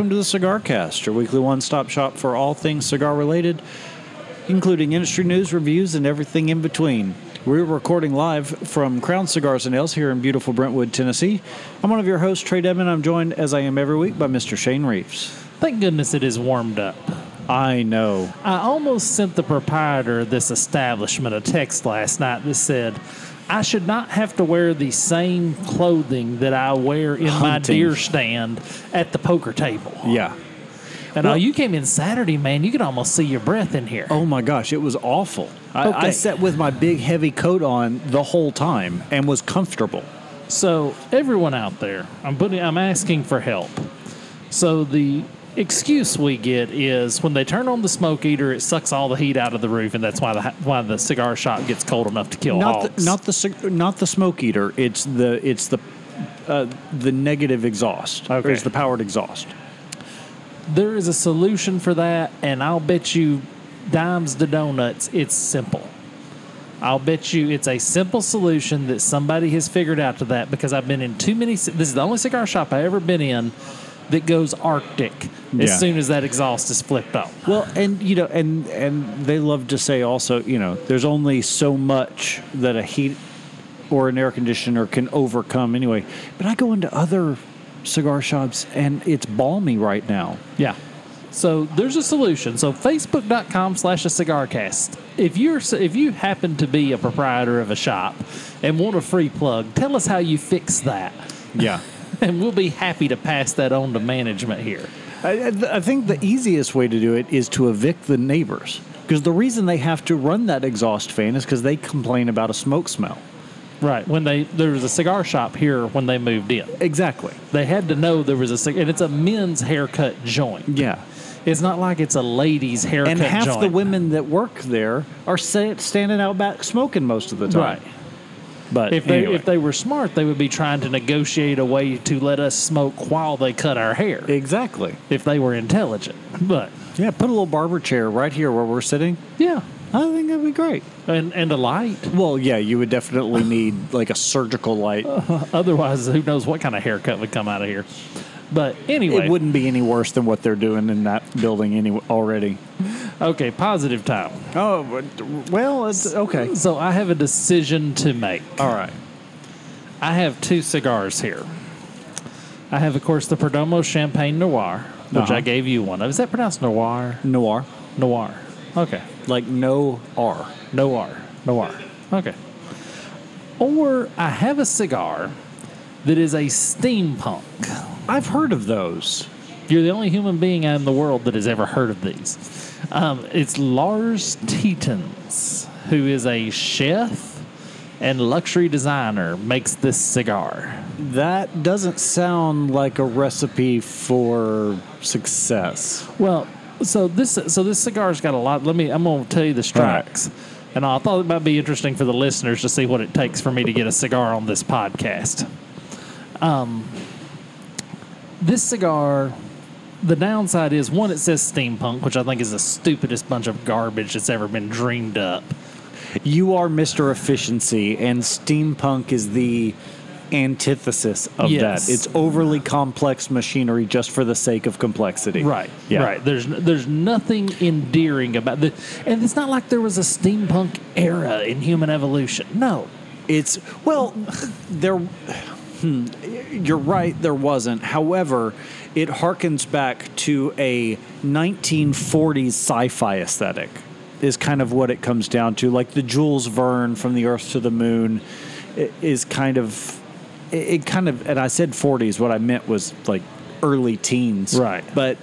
welcome to the Cigar Cast, your weekly one stop shop for all things cigar related, including industry news, reviews, and everything in between. We're recording live from Crown Cigars and Ales here in beautiful Brentwood, Tennessee. I'm one of your hosts, Trae Dedman. I'm joined, as I am every week, by Mr. Shane Reeves. Thank goodness it is warmed up. I know. I almost sent the proprietor of this establishment a text last night that said, I should not have to wear the same clothing that I wear in my Hunting. deer stand at the poker table. Yeah. And oh, Well- oh, you came in Saturday, man. You could almost see your breath in here. Oh my gosh, it was awful. I, I sat with my big heavy coat on the whole time and was comfortable. So everyone out there, I'm putting, I'm asking for help. So the excuse we get is when they turn on the smoke eater, it sucks all the heat out of the roof, and that's why the why the cigar shop gets cold enough to kill Not hogs. the, not the not the smoke eater. It's the it's the uh, the negative exhaust. Okay. It's the powered exhaust. there is a solution for that, and I'll bet you dimes to donuts, it's simple. I'll bet you it's a simple solution that somebody has figured out to that because I've been in too many. This is the only cigar shop I've ever been in that goes Arctic Yeah. as soon as that exhaust is flipped up. Well, and you know, and and they love to say also, you know, there's only so much that a heat or an air conditioner can overcome anyway. But I go into other cigar shops and it's balmy right now. Yeah. So there's a solution. So facebook.com slash a cigar cast. If you're if you happen to be a proprietor of a shop and want a free plug, tell us how you fix that. Yeah. And we'll be happy to pass that on to management here. I, I think the easiest way to do it is to evict the neighbors. Because the reason they have to run that exhaust fan is because they complain about a smoke smell. Right. When they there was a cigar shop here when they moved in. Exactly. They had to know there was a and it's a men's haircut joint. Yeah. It's not like it's a ladies haircut And half joint. the women that work there are standing out back smoking most of the time. Right. But If they if they were smart, they would be trying to negotiate a way to let us smoke while they cut our hair. exactly. if they were intelligent. But Yeah, put a little barber chair right here where we're sitting. yeah, I think that'd be great. and and a light. Well, yeah, you would definitely need like a surgical light. Otherwise, who knows what kind of haircut would come out of here. But anyway, It wouldn't be any worse than what they're doing in that building anyway already. okay. Positive time. Oh, but- well, it's okay. So I have a decision to make. All right. I have two cigars here. I have, of course, the Perdomo Champagne Noir, which Uh-huh. I gave you one of. Is that pronounced Noir? Noir. Noir. Okay. Like no R. Noir. Noir. Okay. Or I have a cigar that is a steampunk. I've heard of those. You're the only human being in the world that has ever heard of these. Um, it's Lars Tetens, who is a chef and luxury designer, makes this cigar. That doesn't sound like a recipe for success. Well, so this so this cigar's got a lot. Let me. I'm going to tell you the strikes, and I thought it might be interesting for the listeners to see what it takes for me to get a cigar on this podcast. Um, this cigar. The downside is one, it says steampunk, which I think is the stupidest bunch of garbage that's ever been dreamed up. You are Mr. Efficiency, and steampunk is the antithesis of Yes. that. It's overly complex machinery just for the sake of complexity. Right. Yeah. Right. There's there's nothing endearing about the, and it's not like there was a steampunk era in human evolution. No. It's well, there. Hmm, you're right. There wasn't. However, it harkens back to a 1940s sci-fi aesthetic. Is kind of what it comes down to. Like the Jules Verne from the Earth to the Moon, is kind of. It, it kind of, and I said 40s. What I meant was like early teens. Right. But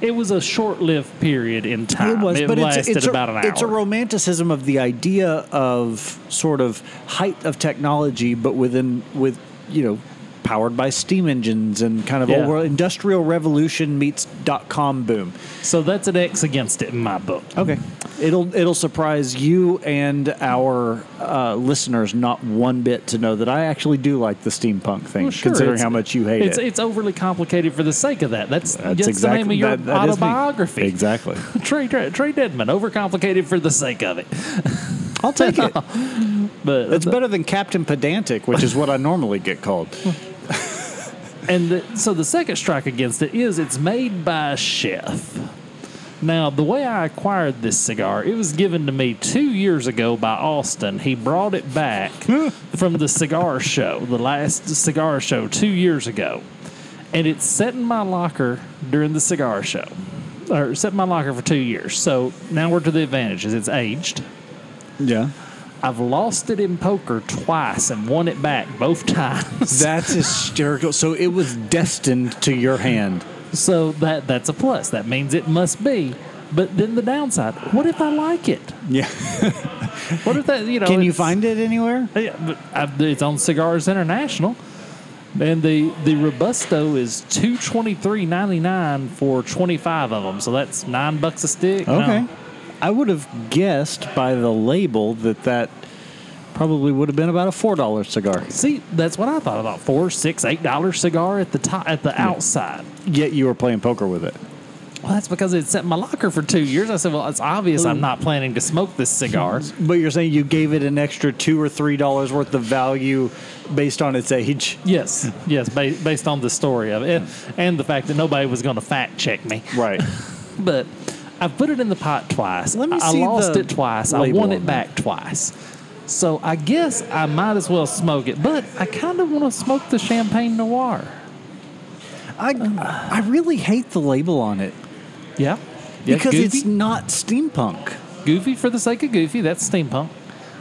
It was a short-lived period in time. It was, but lasted it's, it's about a, an hour. It's a romanticism of the idea of sort of height of technology, but within with you know powered by steam engines and kind of Yeah. old world industrial revolution meets dot com boom. so that's an X against it in my book. Okay, it'll it'll surprise you and our uh, listeners not one bit to know that I actually do like the steampunk thing, Well, sure, considering how much you hate it's, it. It's overly complicated for the sake of that. That's, that's, the exactly name of your that- that autobiography. Exactly. Trae, Trae, Trae Dedman, overcomplicated for the sake of it. I'll take it. But It's better than Captain Pedantic, which is what I normally get called. and the, so the second strike against it is it's made by a chef. Now, the way I acquired this cigar, it was given to me two years ago by Austin. He brought it back from the cigar show, the last cigar show two years ago. And it's set in my locker during the cigar show, or set in my locker for two years. So now we're to the advantages. It's aged. Yeah. I've lost it in poker twice and won it back both times. That's hysterical. So it was destined to your hand. So that that's a plus. That means it must be. But then the downside, what if I like it? Yeah. What if that, you know, Can you find it anywhere? Uh, yeah, but I've, it's on Cigars International. And the, the Robusto is two twenty three ninety nine for twenty five of them, so that's nine bucks a stick. No. I would have guessed by the label that that probably would have been about a four dollar cigar. See, that's what I thought about four, six, eight dollar cigar at the top, at the hmm. outside. Yet you were playing poker with it. Well, that's because it's sat in my locker for two years. I said, well, it's obvious I'm hmm. not planning to smoke this cigar. But you're saying you gave it an extra two or three dollars worth of value based on its age. yes, yes, ba- based on the story of it and, and the fact that nobody was going to fact check me. Right. But I put it in the pot twice. Let me I see I lost it twice. I won on it that. back twice. So I guess I might as well smoke it. But I kind of want to smoke the Champagne Noir. I I really hate the label on it Yeah. Yeah, because goofy, it's not steampunk. goofy for the sake of goofy. That's steampunk.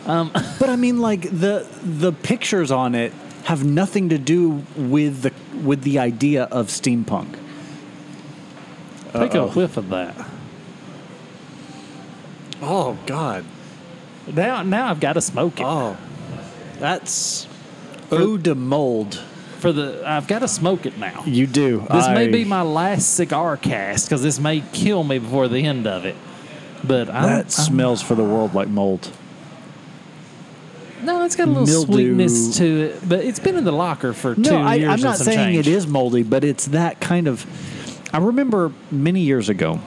Um, but I mean, like the the pictures on it have nothing to do with the with the idea of steampunk. Take a whiff of that. Oh God. Now, now I've got to smoke it. Oh, that's eau de mold. For the, I've got to smoke it now. You do. This may be my last cigar cast because this may kill me before the end of it. But I'm, That I'm- smells for the world like mold. no, it's got a little mildew. sweetness to it. But it's been in the locker for two No, I, years. I'm and not saying change. it is moldy, but it's that kind of. I remember many years ago,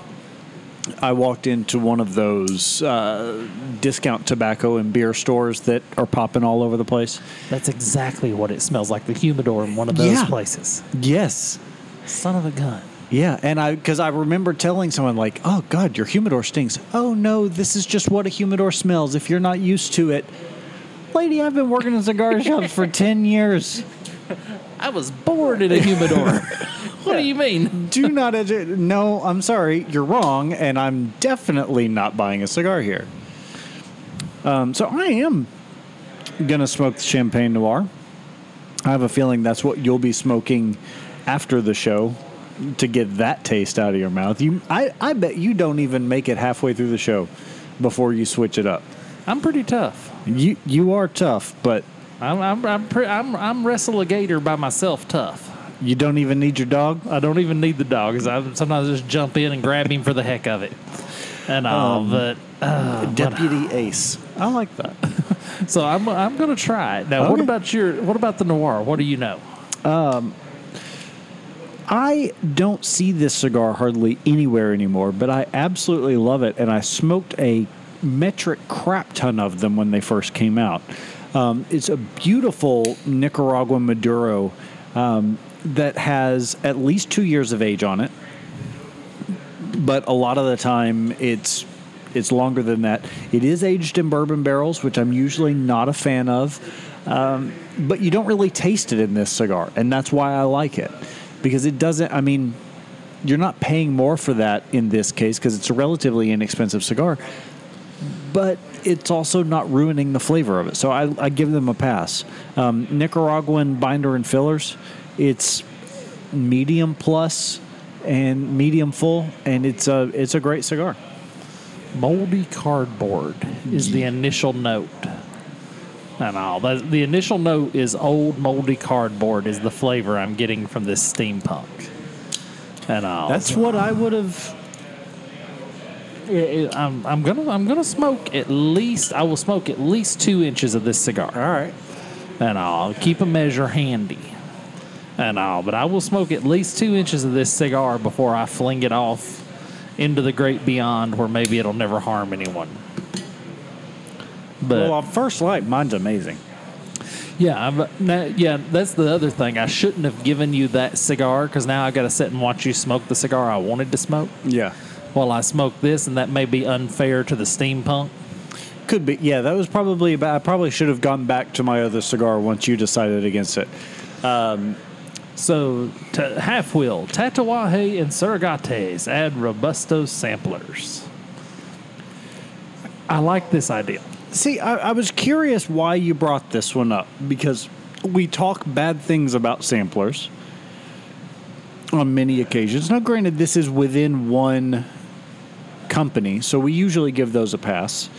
I walked into one of those uh, discount tobacco and beer stores that are popping all over the place. That's exactly what it smells like. The humidor in one of those Yeah. places. Yes. Son of a gun. Yeah, and I because I remember telling someone like, "Oh God, your humidor stinks." Oh no, this is just what a humidor smells. If you're not used to it, lady, I've been working in cigar shops for ten years. I was bored in a humidor. what do you mean? Do not edu- No, I'm sorry, you're wrong, and I'm definitely not buying a cigar here. Um, so I am gonna smoke the Champagne Noir. I have a feeling that's what you'll be smoking after the show to get that taste out of your mouth. You, I, I bet you don't even make it halfway through the show before you switch it up. I'm pretty tough. You, you are tough, but I'm I'm I'm, pre- I'm, I'm wrestle a gator by myself tough. You don't even need your dog. I don't even need the dog. 'cause I sometimes just jump in and grab him for the heck of it. And all, but uh, Deputy Ace. I like that. so I'm I'm gonna try it. Now, what about your what about the noir? What do you know? Um, I don't see this cigar hardly anywhere anymore, but I absolutely love it. And I smoked a metric crap ton of them when they first came out. Um, it's a beautiful Nicaraguan Maduro um, that has at least two years of age on it, but a lot of the time it's it's longer than that. It is aged in bourbon barrels, which I'm usually not a fan of, um, but you don't really taste it in this cigar, and that's why I like it because it doesn't. I mean, you're not paying more for that in this case because it's a relatively inexpensive cigar, but it's also not ruining the flavor of it. So I, I give them a pass. Um, Nicaraguan binder and fillers, it's medium plus and medium full, and it's a it's a great cigar. Moldy cardboard is the initial note. And all the, the initial note is old moldy cardboard is the flavor I'm getting from this steampunk. And all That's what I would have. I'm, I'm gonna I'm gonna smoke at least I will smoke at least two inches of this cigar. All right. and I'll keep a measure handy. And all, but I will smoke at least two inches of this cigar before I fling it off into the great beyond where maybe it'll never harm anyone. But Well, on first light, mine's amazing. Yeah, I'm, now, yeah, that's the other thing. I shouldn't have given you that cigar because now I got to sit and watch you smoke the cigar I wanted to smoke Yeah. while I smoke this, and that may be unfair to the steampunk. Could be. Yeah, that was probably about. I probably should have gone back to my other cigar once you decided against it. Um, So, t- half wheel, Tatuaje and Surrogates add Robusto samplers. I like this idea. See, I, I was curious why you brought this one up because we talk bad things about samplers on many occasions. Now, granted, this is within one company, so we usually give those a pass.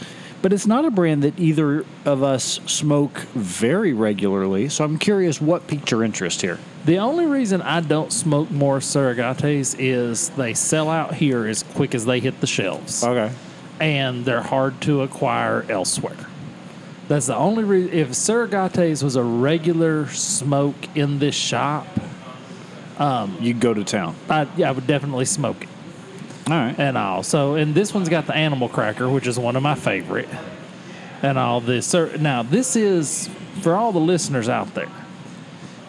But it's not a brand that either of us smoke very regularly, so I'm curious what piqued your interest here. The only reason I don't smoke more Surrogates is they sell out here as quick as they hit the shelves. Okay. and they're hard to acquire elsewhere. That's the only reason. If Surrogates was a regular smoke in this shop, um, you'd go to town. I, yeah, I would definitely smoke it All right. and all. So, and this one's got the animal cracker, which is one of my favorite, and all this. Now, this is for all the listeners out there.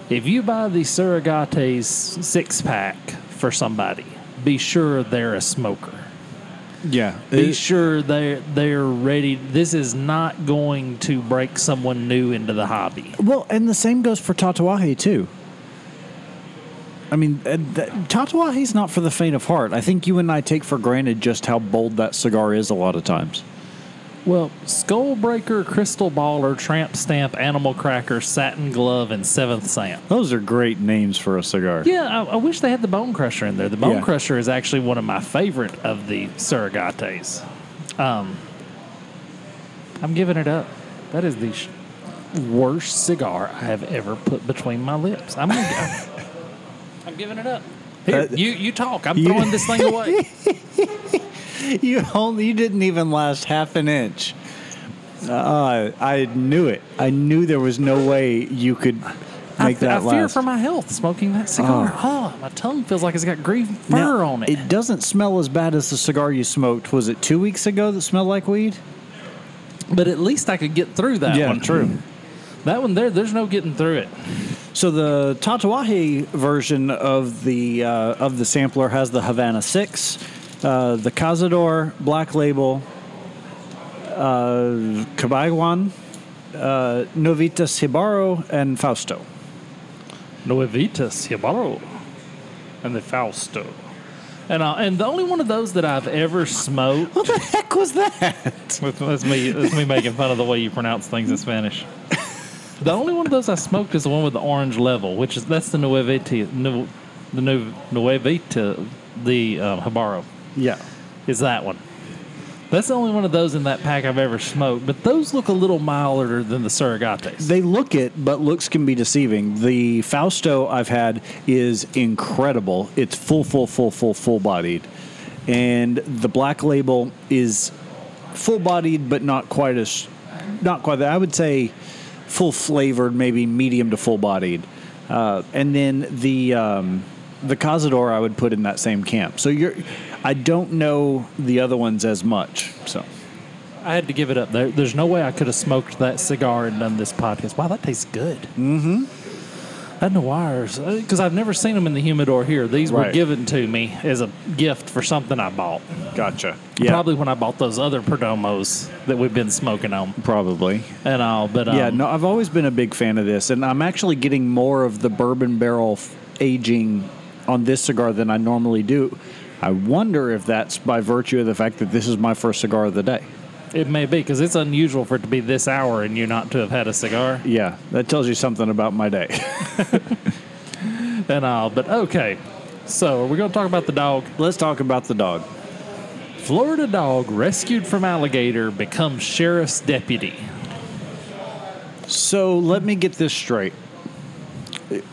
If you buy the Surrogates six pack for somebody, be sure they're a smoker. Yeah. be sure they're they're ready. This is not going to break someone new into the hobby. Well, and the same goes for Tatuaje too. I mean, uh, not for the faint of heart. I think you and I take for granted just how bold that cigar is a lot of times. Well, Skullbreaker, Crystal Baller, Tramp Stamp, Animal Cracker, Satin Glove, and Seventh Sam. Those are great names for a cigar. Yeah, I, I wish they had the Bone Crusher in there. The Bone Yeah. Crusher is actually one of my favorite of the Surrogates. Um, I'm giving it up. That is the sh- worst cigar I have ever put between my lips. I'm gonna, I'm, I'm giving it up. Here, Uh, you you talk. I'm you- throwing this thing away. You only you didn't even last half an inch. Uh, I knew it. I knew there was no way you could I, make that I fear for my health smoking that cigar. Oh. my tongue feels like it's got green fur Now, on it. It doesn't smell as bad as the cigar you smoked. Was it two weeks ago that smelled like weed? But at least I could get through that Yeah, one. true. That one there, there's no getting through it. So the Tatuaje version of the uh, of the sampler has the Havana Six, uh, the Cazador Black Label, uh, Cabaiguan, uh, Novitas Jibaro, and Fausto. Nuevitas Jibaro and the Fausto. And, uh, and the only one of those that I've ever smoked. What the heck was that? That's, that's me. That's me making fun of the way you pronounce things in Spanish. The only one of those I smoked is the one with the orange level, which is that's the Nuevita, Nu, the Nu, Nuevita, the um, Habaro. Yeah. Is that one? That's the only one of those in that pack I've ever smoked. But those look a little milder than the Surrogates. They look it, but looks can be deceiving. The Fausto I've had is incredible. It's full, full, full, full, full bodied. And the black label is full bodied, but not quite as, not quite that. I would say full flavored, maybe medium to full bodied. Uh, and then the, um, the Cazador I would put in that same camp. So you're, I don't know the other ones as much. So I had to give it up. There, there's no way I could have smoked that cigar and done this podcast. Wow, that tastes good. Mm-hmm. That Noirs, because I've never seen them in the humidor here. These were Right. given to me as a gift for something I bought. gotcha. Probably when I bought those other Perdomos that we've been smoking on probably. and all. But um, Yeah, no, I've always been a big fan of this, and I'm actually getting more of the bourbon barrel f- aging on this cigar than I normally do. I wonder if that's by virtue of the fact that this is my first cigar of the day. It may be because it's unusual for it to be this hour and you not to have had a cigar Yeah, that tells you something about my day. and all. But okay, so are we going to talk about the dog? Let's talk about the dog. Florida dog rescued from alligator becomes sheriff's deputy. So let me get this straight.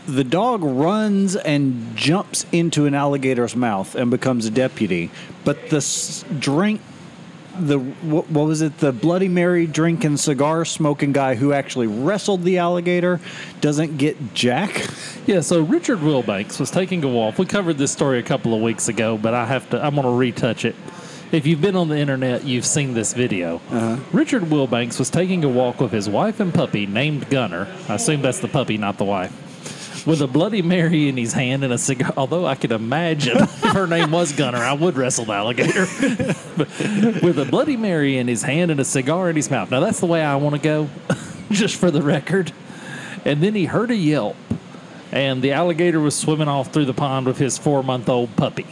The dog runs and jumps into an alligator's mouth and becomes a deputy, but the s- drink, the what, what was it? The Bloody Mary drinking, cigar smoking guy who actually wrestled the alligator doesn't get jack. Yeah, so Richard Wilbanks was taking a walk. We covered this story a couple of weeks ago, but I have to. I'm going to retouch it. If you've been on the internet, you've seen this video. Uh-huh. Richard Wilbanks was taking a walk with his wife and puppy named Gunner. I assume that's the puppy, not the wife. With a Bloody Mary in his hand and a cigar. Although I could imagine if her name was Gunner, I would wrestle the alligator. With a Bloody Mary in his hand and a cigar in his mouth. Now, that's the way I want to go, just for the record. And then he heard a yelp, and the alligator was swimming off through the pond with his four month old puppy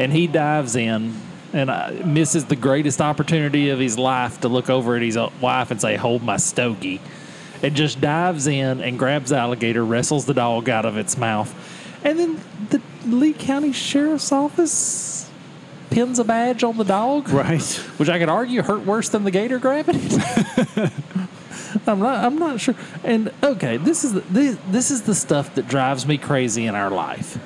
and he dives in and misses the greatest opportunity of his life to look over at his uh, wife and say, "Hold my stogie," and just dives in and grabs the alligator, wrestles the dog out of its mouth, and then the Lee County Sheriff's Office pins a badge on the dog, Right. which I could argue hurt worse than the gator grabbing it. I'm not. I'm not sure. And okay, this is the, this, this is the stuff that drives me crazy in our life.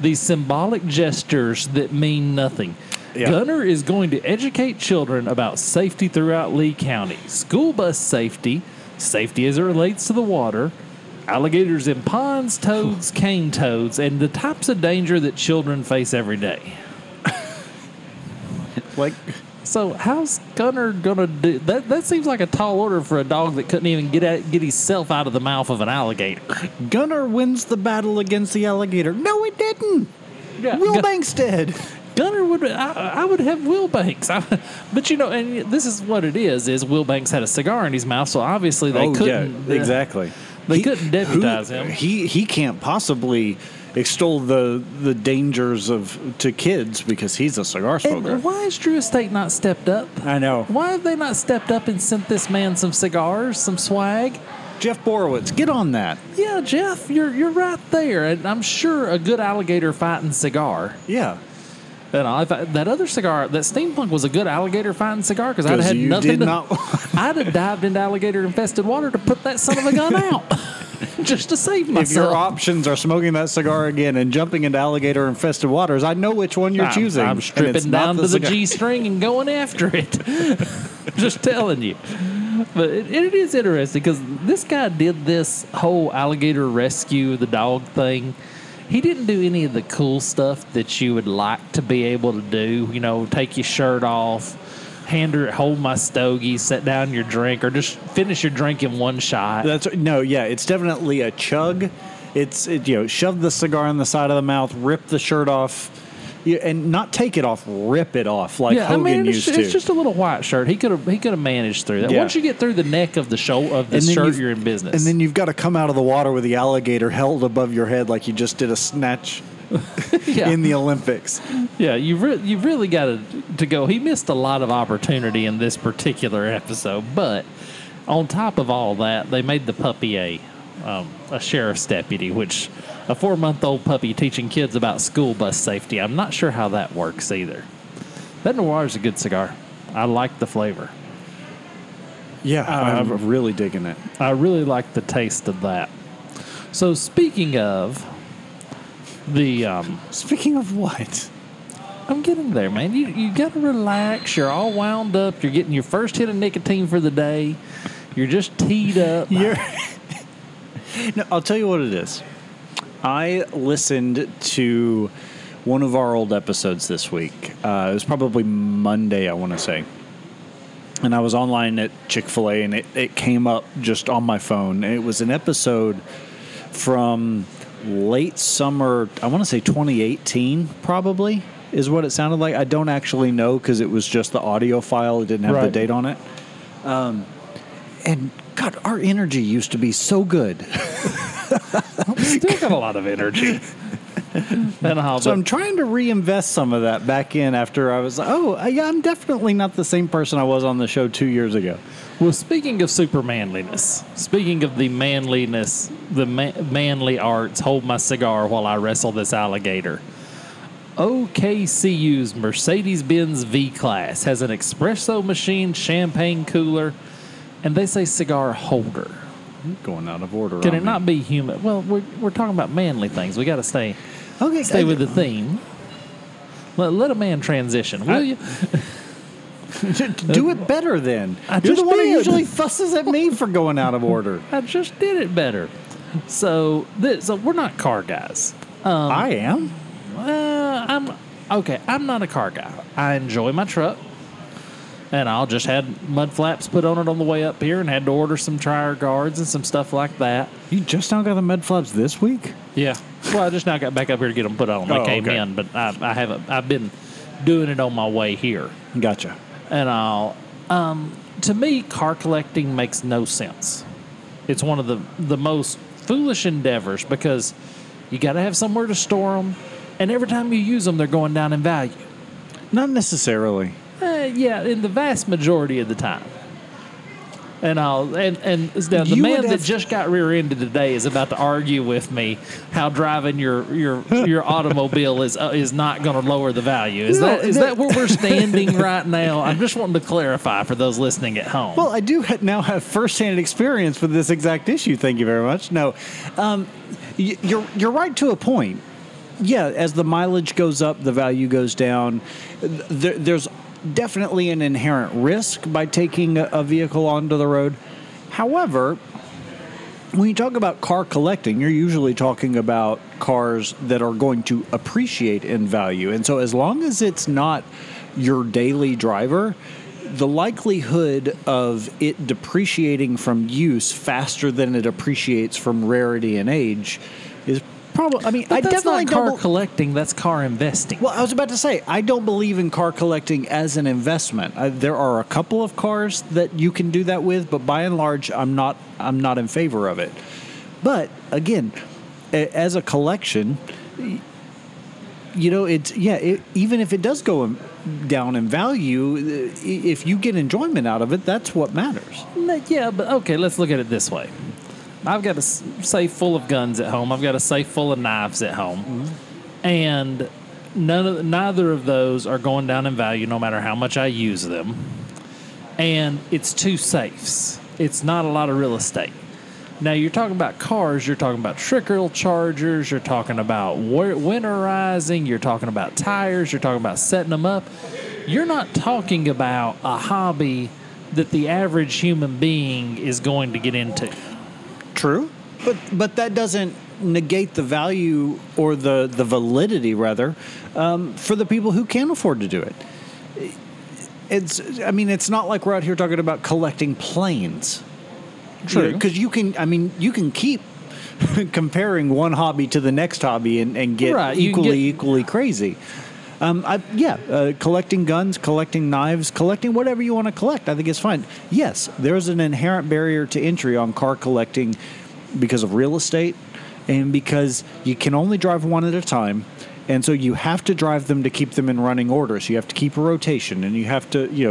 These symbolic gestures that mean nothing. Yeah. Gunner is going to educate children about safety throughout Lee County. School bus safety, safety as it relates to the water, alligators in ponds, toads, cane toads, and the types of danger that children face every day. Like, So how's Gunner gonna do that? That seems like a tall order for a dog that couldn't even get at, get himself out of the mouth of an alligator. Gunner wins the battle against the alligator. No, he didn't. Yeah, Will Gun- Banks did. Gunner would. I, I would have Wilbanks. I, but you know, and this is what it is: is Wilbanks had a cigar in his mouth, so obviously they oh, couldn't. yeah, exactly. They couldn't deputize who- him. He he can't possibly extol the the dangers of to kids because he's a cigar smoker. And why has Drew Estate not stepped up? I know. Why have they not stepped up and sent this man some cigars, some swag? Jeff Borysiewicz, get on that. Yeah, Jeff, you're you're right there, and I'm sure a good alligator fighting cigar. Yeah. And I, if I- that other cigar, that steampunk was a good alligator fighting cigar because I'd had you nothing to. not- I'd have dived into alligator infested water to put that son of a gun out, just to save myself. If your options are smoking that cigar again and jumping into alligator infested waters, I know which one you're I'm- choosing. I'm stripping down to the. G string and going after it. Just telling you. But it, it is interesting because this guy did this whole alligator rescue the dog thing. He didn't do any of the cool stuff that you would like to be able to do. You know, take your shirt off, hand her, hold my stogie, set down your drink, or just finish your drink in one shot. That's no, yeah, it's definitely a chug. It's it, you know, shove the cigar in the side of the mouth, rip the shirt off, and not take it off, rip it off like yeah, I Hogan mean, it's, used to. it's just a little white shirt. He could have he could have managed through that. Yeah. Once you get through the neck of the show of the shirt, you're in business. and then you've got to come out of the water with the alligator held above your head like you just did a snatch yeah. in the Olympics. Yeah, you've re- you've really got to to go. He missed a lot of opportunity in this particular episode, but on top of all that, they made the puppy a um, a sheriff's deputy, which a four month old puppy teaching kids about school bus safety. I'm not sure how that works either. That noir is a good cigar. I like the flavor. Yeah, Um, I'm really digging it. I really like the taste of that. So speaking of the um, Speaking of what? I'm getting there, man. You you got to relax. You're all wound up. You're getting your first hit of nicotine for the day. You're just teed up. You're. no, I'll tell you what it is. I listened to one of our old episodes this week. Uh, it was probably Monday, I want to say. And I was online at Chick fil A and it, it came up just on my phone. And it was an episode from late summer, I want to say 2018, probably, is what it sounded like. I don't actually know because it was just the audio file, it didn't have the date on it. Um, and God, our energy used to be so good. Still got a lot of energy. and So I'm trying to reinvest some of that back in after I was like, oh, yeah, I'm definitely not the same person I was on the show two years ago. well, speaking of super manliness, speaking of the manliness, the ma- manly arts, hold my cigar while I wrestle this alligator. OKCU's Mercedes Benz V Class has an espresso machine, champagne cooler, and they say cigar holder. Going out of order. Can it me. not be human? Well, we're, we're talking about manly things. We got to stay Okay, stay I- with the theme. Let, let a man transition, will I- you? Do it better then. I You're the just one who usually fusses at me for going out of order. I just did it better. So, this, so we're not car guys. Um, I am. Well, I'm. okay, I'm not a car guy. I enjoy my truck. And I'll just had mud flaps put on it on the way up here and had to order some tire guards and some stuff like that. You just now got the med flaps this week? Yeah. Well, I just now got back up here to get them put on. They Oh, came okay. in, but I, I haven't. I've been doing it on my way here, Gotcha. and I'll. Um, to me, car collecting makes no sense. It's one of the the most foolish endeavors because you got to have somewhere to store them, and every time you use them, they're going down in value. Not necessarily. Yeah, in the vast majority of the time. And I'll and and now the You man would that have- just got rear-ended today is about to argue with me how driving your your your automobile is uh, is not going to lower the value. Is No, that is no. that where we're standing right now? I'm just wanting to clarify for those listening at home. Well, I do ha- now have firsthand experience with this exact issue. Thank you very much. No, um, y- you're you're right to a point. Yeah, as the mileage goes up, the value goes down. There, there's definitely an inherent risk by taking a, vehicle onto the road. However, when you talk about car collecting, you're usually talking about cars that are going to appreciate in value. And so, as long as it's not your daily driver, the likelihood of it depreciating from use faster than it appreciates from rarity and age is probably. I mean, but I that's definitely not car bel- collecting. That's car investing. well, I was about to say, I don't believe in car collecting as an investment. Uh, there are a couple of cars that you can do that with, but by and large, I'm not. I'm not in favor of it. But again, a- as a collection, you know, it's yeah. It, even if it does go in, down in value, if you get enjoyment out of it, that's what matters. Yeah, but okay, let's look at it this way. I've got a safe full of guns at home. I've got a safe full of knives at home, mm-hmm. and none of neither of those are going down in value, no matter how much I use them. And it's two safes. It's not a lot of real estate. Now you're talking about cars. You're talking about trickle chargers. You're talking about winterizing. You're talking about tires. You're talking about setting them up. You're not talking about a hobby that the average human being is going to get into. True, but but that doesn't negate the value or the the validity rather um, for the people who can afford to do it. It's I mean it's not like we're out here talking about collecting planes. True. because you can. I mean you can keep comparing one hobby to the next hobby and, and get Right, equally get- equally crazy. Um, I, yeah, uh, collecting guns, collecting knives, collecting whatever you want to collect, I think is fine. Yes, there's an inherent barrier to entry on car collecting because of real estate and because you can only drive one at a time. And so you have to drive them to keep them in running order. So you have to keep a rotation and you have to, you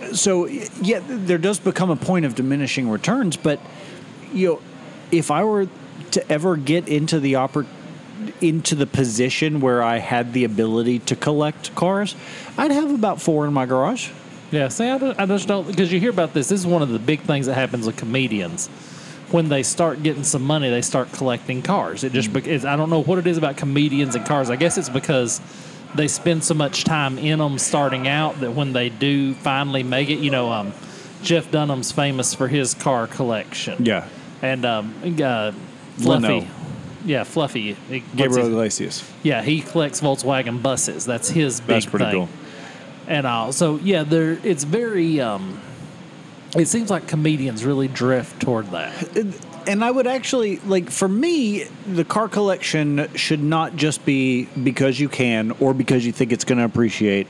know. So, yeah, there does become a point of diminishing returns. But, you know, if I were to ever get into the oppor- into the position where I had the ability to collect cars, I'd have about four in my garage. Yeah, see, I, don't- I just don't because you hear about this. This is one of the big things that happens with comedians. When they start getting some money, they start collecting cars. It just bec- it's, I don't know what it is about comedians and cars. I guess it's because they spend so much time in them starting out that when they do finally make it, you know, um, Jeff Dunham's famous for his car collection. Yeah. and um, uh, Fluffy. Leno. Yeah, Fluffy. What's Gabriel his- Iglesias. yeah, he collects Volkswagen buses. That's his big That's pretty thing. cool. And all. So yeah, there. It's very. Um, it seems like comedians really drift toward that. And I would actually like for me, the car collection should not just be because you can or because you think it's going to appreciate.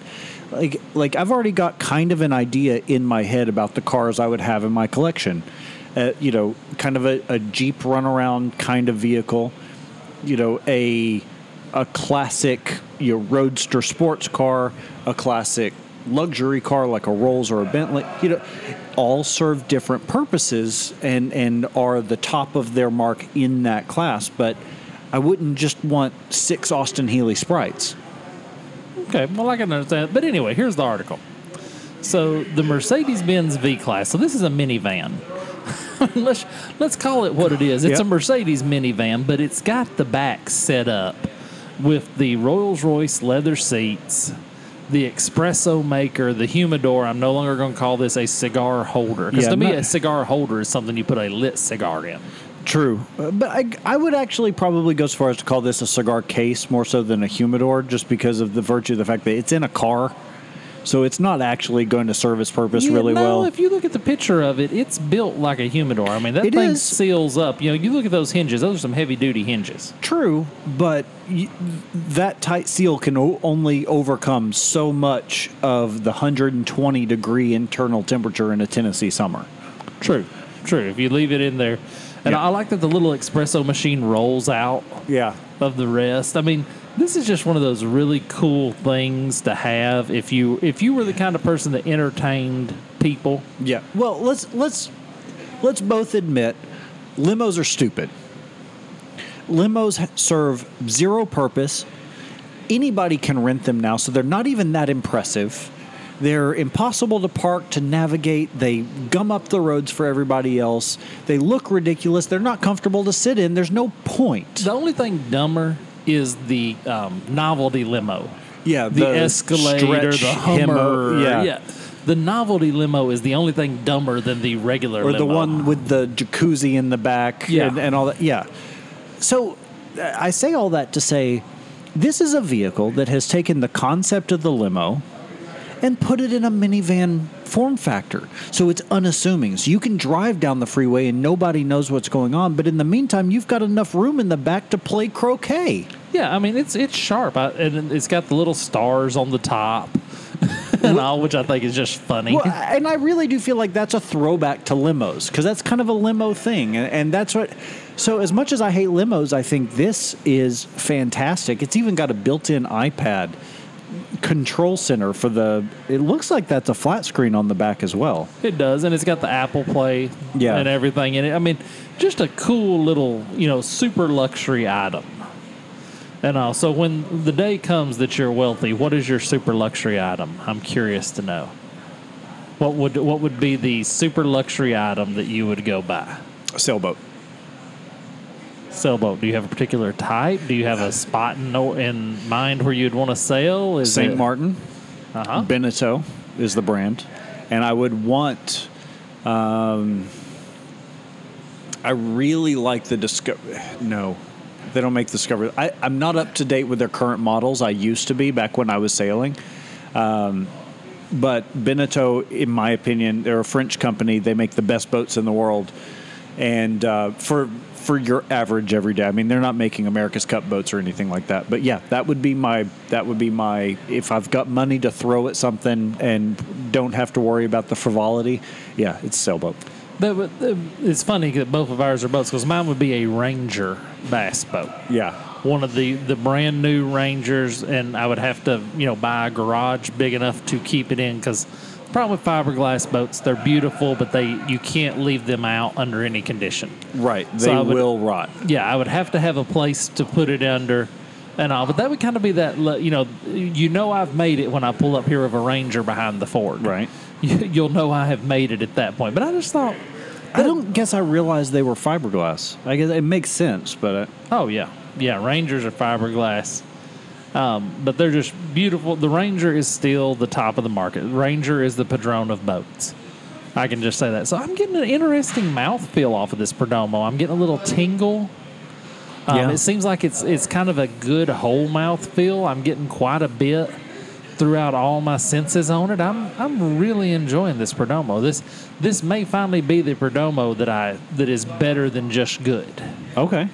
Like, like I've already got kind of an idea in my head about the cars I would have in my collection. Uh, you know, kind of a, a Jeep runaround kind of vehicle. You know, a a classic you know, roadster sports car, a classic luxury car like a Rolls or a Bentley. You know, all serve different purposes and and are the top of their mark in that class. But I wouldn't just want six Austin Healey sprites. Okay, well I can understand. But anyway, here's the article. So the Mercedes-Benz V-Class. So this is a minivan. let's let's call it what it is. It's Yep. a Mercedes minivan, but it's got the back set up with the Rolls-Royce leather seats, the espresso maker, the humidor. I'm no longer going to call this a cigar holder because Yeah, to me not- a cigar holder is something you put a lit cigar in. True, Uh, but I, I would actually probably go as far as to call this a cigar case more so than a humidor, just because of the virtue of the fact that it's in a car, so it's not actually going to serve its purpose Yeah, really no, well. if you look at the picture of it, it's built like a humidor. I mean, that It thing is. seals up. You know, you look at those hinges; those are some heavy duty hinges. True, but y- that tight seal can o- only overcome so much of the 120 degree internal temperature in a Tennessee summer. True, true. If you leave it in there, and Yeah. I like that the little espresso machine rolls out Yeah. of the rest. I mean, this is just one of those really cool things to have if you if you were the kind of person that entertained people. Yeah. Well, let's let's let's both admit limos are stupid. Limos serve zero purpose. Anybody can rent them now, so they're not even that impressive. They're impossible to park, to navigate. They gum up the roads for everybody else. They look ridiculous. They're not comfortable to sit in. There's no point. The only thing dumber is the um, novelty limo. Yeah, the, Escalade or the Hummer. yeah. yeah. The novelty limo is the only thing dumber than the regular or limo. the one with the jacuzzi in the back Yeah. and, and all that. Yeah. So uh, I say all that to say this is a vehicle that has taken the concept of the limo and put it in a minivan form factor. So it's unassuming. So you can drive down the freeway and nobody knows what's going on. But in the meantime, you've got enough room in the back to play croquet. Yeah, I mean it's it's sharp, I, and it's got the little stars on the top, and all, which I think is just funny. Well, and I really do feel like that's a throwback to limos because that's kind of a limo thing, and, and that's what. So as much as I hate limos, I think this is fantastic. It's even got a built-in iPad control center for the. It looks like that's a flat screen on the back as well. It does, and it's got the Apple Play Yeah. and everything in it. I mean, just a cool little, you know, super luxury item. And uh, so when the day comes that you're wealthy, what is your super luxury item? I'm curious to know. What would what would be the super luxury item that you would go buy? Sailboat. Sailboat. Do you have a particular type? Do you have a spot in, in mind where you'd want to sail? Is St. it- Martin. Uh-huh. Beneteau is the brand, and I would want. Um, I really like the Discovery. No, they don't make Discovery. I, I'm not up to date with their current models. I used to be back when I was sailing. Um, but Beneteau, in my opinion, they're a French company. They make the best boats in the world, and uh, for for your average everyday. I mean, they're not making America's Cup boats or anything like that. But yeah, that would be my that would be my if I've got money to throw at something and don't have to worry about the frivolity. Yeah, it's sailboat. Uh, it's funny that both of ours are boats because mine would be a Ranger bass boat. Yeah, one of the the brand new Rangers, and I would have to you know buy a garage big enough to keep it in because problem with fiberglass boats they're beautiful, but they you can't leave them out under any condition. right. They So would- will rot. Yeah, I would have to have a place to put it under. And all, but that would kind of be that, you know, you know I've made it when I pull up here with a Ranger behind the Ford. Right. You, you'll know I have made it at that point. But I just thought, I don't guess I realized they were fiberglass. I guess it makes sense, but uh, Oh yeah, yeah. Rangers are fiberglass, um, but they're just beautiful. The Ranger is still the top of the market. Ranger is the Padrón of boats. I can just say that. So I'm getting an interesting mouthfeel off of this Perdomo. I'm getting a little tingle. Um, Yeah. It seems like it's it's kind of a good whole mouth feel. I'm getting quite a bit throughout all my senses on it. I'm I'm really enjoying this Perdomo. This this may finally be the Perdomo that I that is better than just good. okay.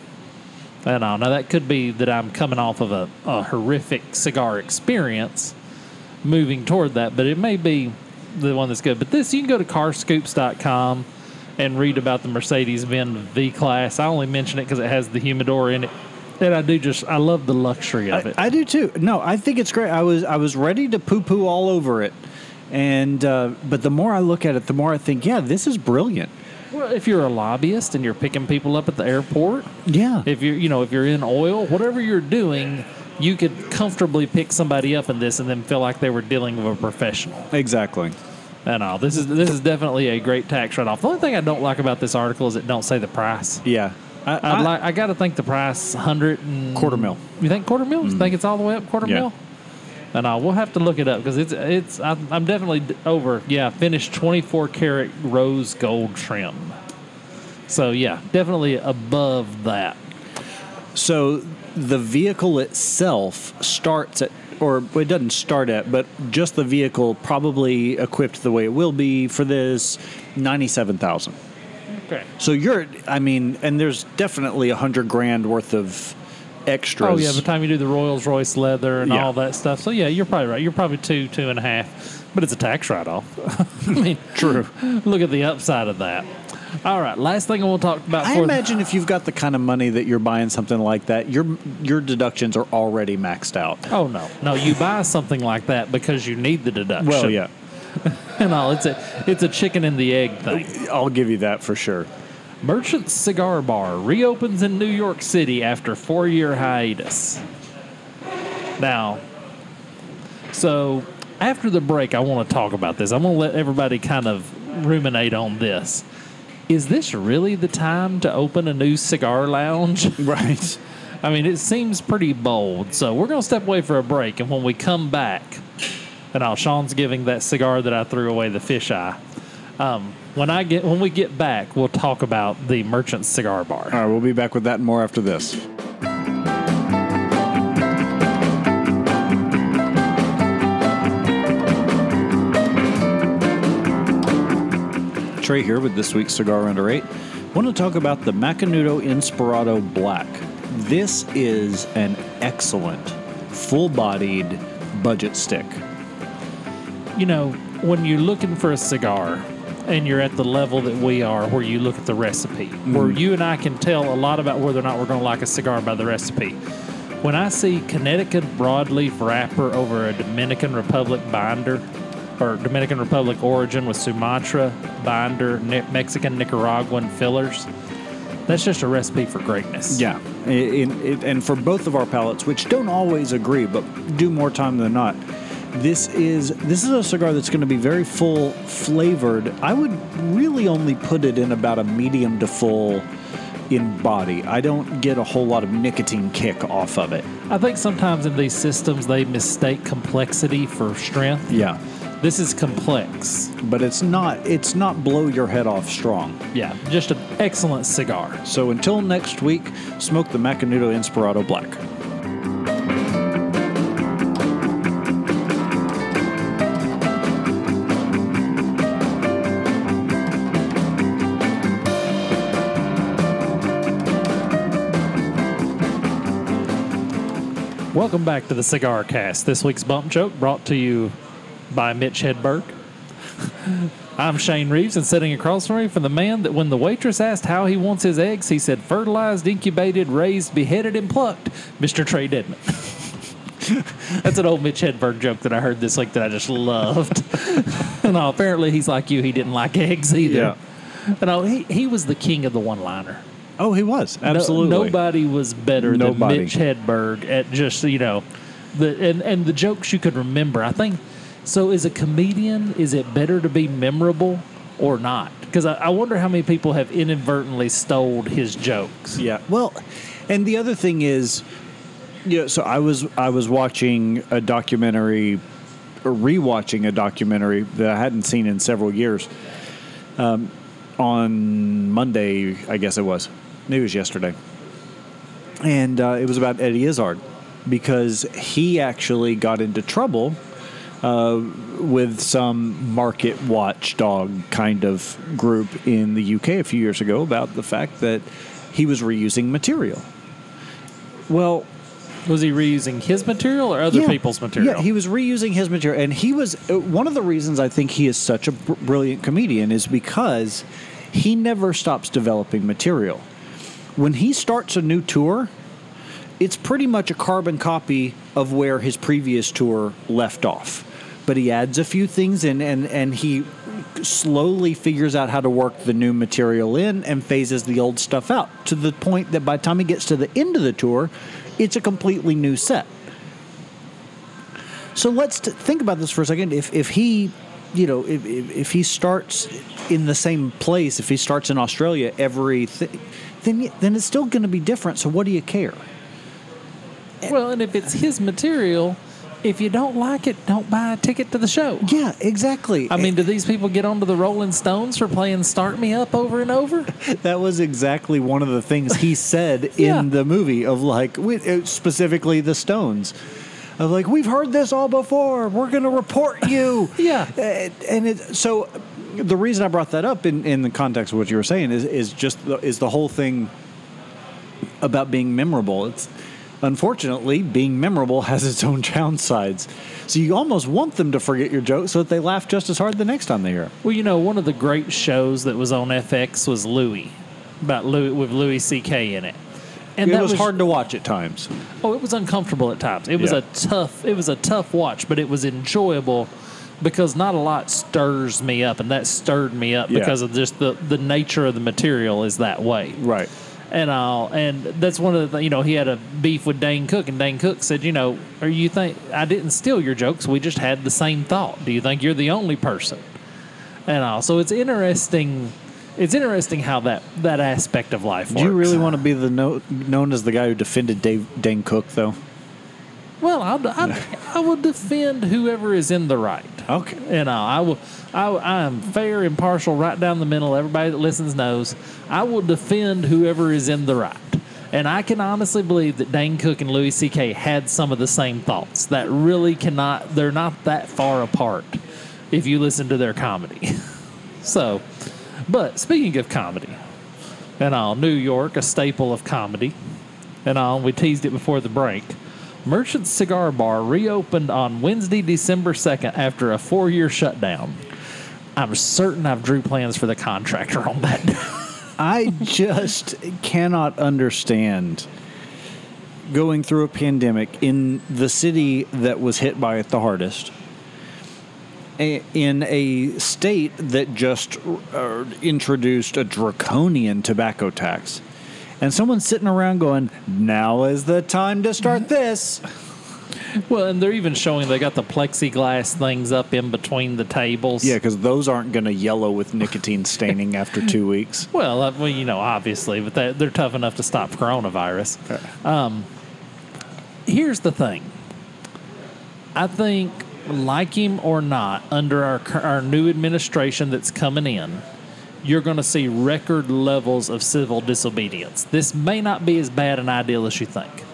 I know. Uh, now that could be that I'm coming off of a, a horrific cigar experience, moving toward that, but it may be the one that's good. But this, you can go to carscoops.com and read about the Mercedes-Benz V-Class. I only mention it because it has the humidor in it, and I do just I love the luxury of I, it. I do too. No, I think it's great. I was I was ready to poo poo all over it, and uh, but the more I look at it, the more I think, yeah, this is brilliant. well, if you're a lobbyist and you're picking people up at the airport, Yeah, if you're you know if you're in oil, whatever you're doing. You could comfortably pick somebody up in this and then feel like they were dealing with a professional. exactly. And all this is this is definitely a great tax write off. The only thing I don't like about this article is it don't say the price. Yeah, I, I'd I- like I got to think the price hundred and Quarter mil. You think quarter mil? You think it's all the way up quarter Yeah. mil? And uh, we'll have to look it up because it's it's I'm, I'm definitely d- over. Yeah, finished 24 karat rose gold trim. So yeah, definitely above that. So the vehicle itself starts at, or it doesn't start at, but just the vehicle probably equipped the way it will be for this, ninety-seven thousand. Okay. So you're, I mean, and there's definitely a hundred grand worth of extras. Oh yeah, by the time you do the Rolls Royce leather and Yeah. all that stuff. So yeah, you're probably right. You're probably two, two and a half, but it's a tax write-off. I mean, True. look at the upside of that. All right, last thing I want to talk about. I imagine if you've got the kind of money that you're buying something like that, your your deductions are already maxed out. Oh no, no! You buy something like that because you need the deduction. Well, yeah, and all. It's a it's a chicken and the egg thing. I'll give you that for sure. Merchant Cigar Bar reopens in New York City after four year hiatus. Now, so after the break, I want to talk about this. I'm going to let everybody kind of ruminate on this. Is this really the time to open a new cigar lounge? Right. I mean, it seems pretty bold. So we're going to step away for a break, and when we come back, and now Sean's giving that cigar that I threw away, the fisheye. Um, when I get when we get back, we'll talk about the Merchant Cigar Bar. All right, we'll be back with that and more after this. Trae here with this week's Cigar Under 8. want to talk about the Macanudo Inspirado Black. This is an excellent, full bodied budget stick. You know, when you're looking for a cigar, and you're at the level that we are, where you look at the recipe, where mm. you and I can tell a lot about whether or not we're going to like a cigar by the recipe. When I see Connecticut broadleaf wrapper over a Dominican Republic binder, or Dominican Republic origin with Sumatra binder, Mexican Nicaraguan fillers, that's just a recipe for greatness. Yeah, and for both of our palates, which don't always agree, but do more time than not, this is this is a cigar that's going to be very full flavored. I would really only put it in about a medium to full in body. I don't get a whole lot of nicotine kick off of it. I think sometimes in these systems they mistake complexity for strength. Yeah, This is complex. but it's not it's not blow your head off strong. Yeah, just an excellent cigar. So until next week, smoke the Macanudo Inspirado Black. Welcome back to the CigarCast. This week's bump joke brought to you by Mitch Hedberg. I'm Shane Reeves, and sitting across from me from the man that when the waitress asked how he wants his eggs, he said fertilized, incubated, raised, beheaded, and plucked. Mr. Trae Dedman. That's an old Mitch Hedberg joke that I heard this week that I just loved. no, apparently he's like you. He didn't like eggs either. Yeah. No, he, he was the king of the one-liner. Oh, he was No- absolutely nobody was better Nobody. than Mitch Hedberg at just you know the and and the jokes you could remember. I think so. As a comedian, is it better to be memorable or not? Because I, I wonder how many people have inadvertently stole his jokes. Yeah. Well, and the other thing is, yeah. So I was I was watching a documentary, or rewatching a documentary that I hadn't seen in several years. Um, on Monday, I guess it was. Was yesterday, and uh, it was about Eddie Izzard because he actually got into trouble uh, with some market watchdog kind of group in the UK a few years ago about the fact that he was reusing material. Well, Was he reusing his material or other yeah. people's material? Yeah, he was reusing his material, and he was uh, one of the reasons I think he is such a br- brilliant comedian is because he never stops developing material. When he starts a new tour, it's pretty much a carbon copy of where his previous tour left off. But he adds a few things in, and and he slowly figures out how to work the new material in and phases the old stuff out to the point that by the time he gets to the end of the tour, it's a completely new set. So let's t- think about this for a second. If if he, you know, if, if if he starts in the same place, if he starts in Australia every, th- then then it's still going to be different. So what do you care? Well, and if it's his material, if you don't like it, don't buy a ticket to the show. Yeah, exactly. I mean, do these people get onto the Rolling Stones for playing "Start Me Up" over and over? that was exactly one of the things he said Yeah. in the movie of like uh, specifically the Stones. Of like we've heard this all before. We're going to report you. Yeah. Uh, and it, so the reason I brought that up in, in the context of what you were saying is is just the, is the whole thing about being memorable. It's unfortunately being memorable has its own downsides. So you almost want them to forget your joke so that they laugh just as hard the next time they hear. it. Well, you know, one of the great shows that was on FX was Louis, about Louis with Louis C.K. in it, and It that was, hard to watch at times. Oh, it was uncomfortable at times. It was Yeah. a tough. It was a tough watch, but it was enjoyable because not a lot stirs me up, and that stirred me up Yeah. because of just the the nature of the material is that way. Right. And all, and that's one of the you know he had a beef with Dane Cook, and Dane Cook said, you know, are you think I didn't steal your jokes? We just had the same thought. Do you think you're the only person? And all, so it's interesting. It's interesting how that that aspect of life works. Do you really want to be the no, known as the guy who defended Dave, Dane Cook, though? Well, I'll, I, I will defend whoever is in the right. Okay. You know, I will. I, I am fair, and impartial, right down the middle. Everybody that listens knows. I will defend whoever is in the right. And I can honestly believe that Dane Cook and Louis C.K. had some of the same thoughts. That really cannot. They're not that far apart. If you listen to their comedy. so, but speaking of comedy, and all New York, a staple of comedy, and all we teased it before the break. Merchant Cigar Bar reopened on Wednesday, December 2nd after a four year shutdown. I'm certain I've drew plans for the contractor on that. I just cannot understand going through a pandemic in the city that was hit by it the hardest, in a state that just uh, introduced a draconian tobacco tax. And someone's sitting around going, now is the time to start this. well, and they're even showing they got the plexiglass things up in between the tables. Yeah, because those aren't going to yellow with nicotine staining after two weeks. Well, uh, well, you know, obviously, but they, they're tough enough to stop coronavirus. Um, here's the thing. I think, like him or not, under our our new administration that's coming in, you're going to see record levels of civil disobedience. This may not be as bad an ideal as you think.